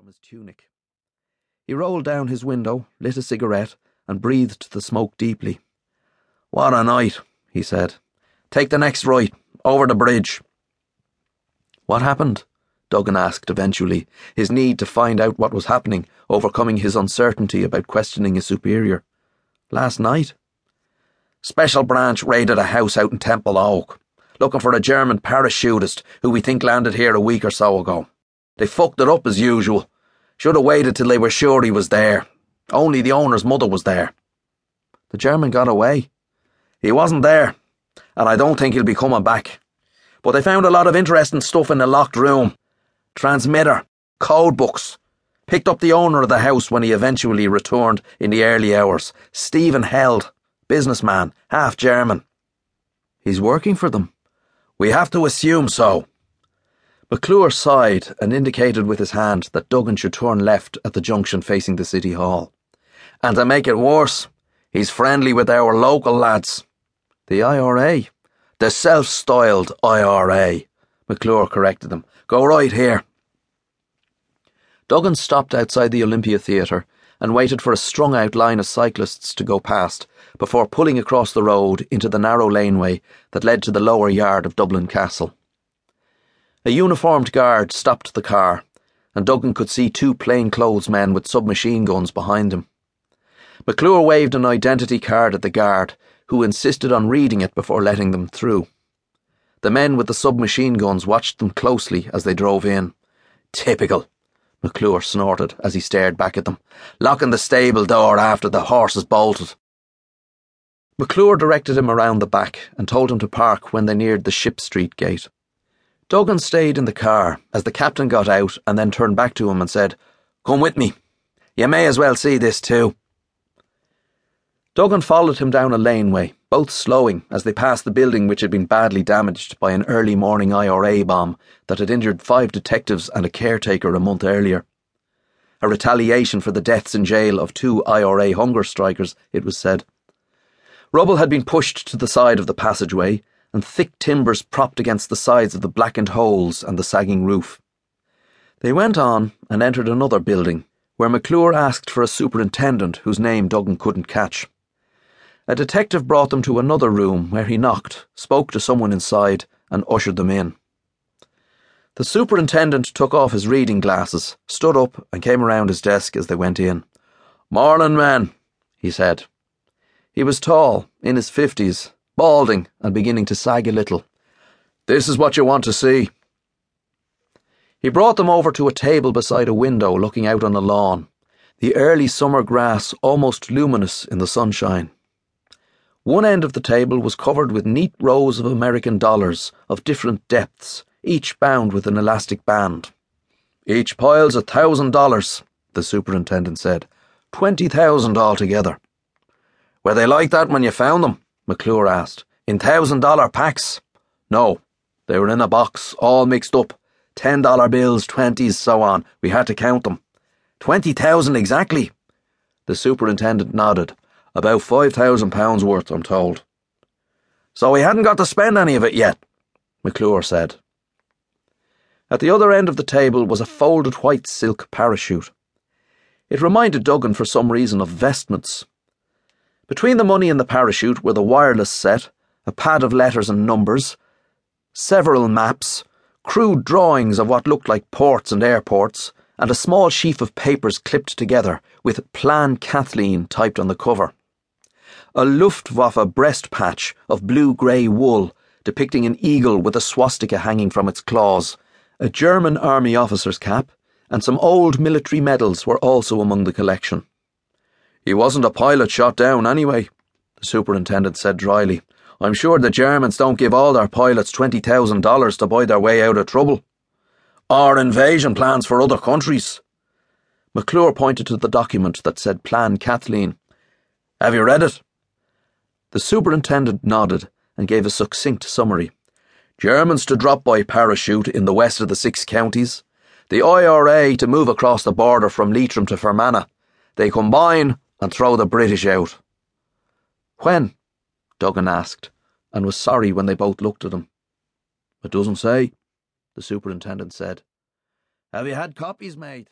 from his tunic. He rolled down his window, lit a cigarette, and breathed the smoke deeply. What a night, he said. Take the next right, over the bridge. What happened? Duggan asked eventually, his need to find out what was happening overcoming his uncertainty about questioning his superior. Last night? Special branch raided a house out in Templeogue, looking for a German parachutist who we think landed here a week or so ago. They fucked it up as usual. Should have waited till they were sure he was there. Only the owner's mother was there. The German got away. He wasn't there, and I don't think he'll be coming back. But they found a lot of interesting stuff in the locked room transmitter, code books. Picked up the owner of the house when he eventually returned in the early hours. Stephen Held, businessman, half German. He's working for them. We have to assume so. McClure sighed and indicated with his hand that Duggan should turn left at the junction facing the City Hall. And to make it worse, he's friendly with our local lads. The IRA. The self styled IRA. McClure corrected them. Go right here. Duggan stopped outside the Olympia Theatre and waited for a strung out line of cyclists to go past before pulling across the road into the narrow laneway that led to the lower yard of Dublin Castle. A uniformed guard stopped the car, and Duggan could see two plainclothes men with submachine guns behind him. McClure waved an identity card at the guard, who insisted on reading it before letting them through. The men with the submachine guns watched them closely as they drove in. Typical, McClure snorted as he stared back at them, locking the stable door after the horses bolted. McClure directed him around the back and told him to park when they neared the Ship Street gate. Duggan stayed in the car as the captain got out and then turned back to him and said, Come with me. You may as well see this too. Duggan followed him down a laneway, both slowing as they passed the building which had been badly damaged by an early morning IRA bomb that had injured five detectives and a caretaker a month earlier. A retaliation for the deaths in jail of two IRA hunger strikers, it was said. Rubble had been pushed to the side of the passageway, and thick timbers propped against the sides of the blackened holes and the sagging roof. They went on and entered another building, where McClure asked for a superintendent whose name Duggan couldn't catch. A detective brought them to another room where he knocked, spoke to someone inside, and ushered them in. The superintendent took off his reading glasses, stood up, and came around his desk as they went in. Morning, man, he said. He was tall, in his fifties, balding and beginning to sag a little. This is what you want to see. He brought them over to a table beside a window looking out on a lawn, the early summer grass almost luminous in the sunshine. One end of the table was covered with neat rows of American dollars of different depths, each bound with an elastic band. Each pile's a thousand dollars, the superintendent said. Twenty thousand altogether. Were they like that when you found them? McClure asked. In thousand dollar packs? No. They were in a box, all mixed up. Ten dollar bills, twenties, so on. We had to count them. Twenty thousand exactly. The superintendent nodded. About five thousand pounds worth, I'm told. So we hadn't got to spend any of it yet, McClure said. At the other end of the table was a folded white silk parachute. It reminded Duggan for some reason of vestments. Between the money and the parachute were the wireless set, a pad of letters and numbers, several maps, crude drawings of what looked like ports and airports, and a small sheaf of papers clipped together with Plan Kathleen typed on the cover. A Luftwaffe breast patch of blue grey wool depicting an eagle with a swastika hanging from its claws, a German army officer's cap, and some old military medals were also among the collection. He wasn't a pilot shot down anyway, the superintendent said dryly. I'm sure the Germans don't give all their pilots $20,000 to buy their way out of trouble. Or invasion plans for other countries. McClure pointed to the document that said Plan Kathleen. Have you read it? The superintendent nodded and gave a succinct summary. Germans to drop by parachute in the west of the six counties. The IRA to move across the border from Leitrim to Fermanagh. They combine and throw the British out. When? Duggan asked, and was sorry when they both looked at him. It doesn't say, the superintendent said. Have you had copies made?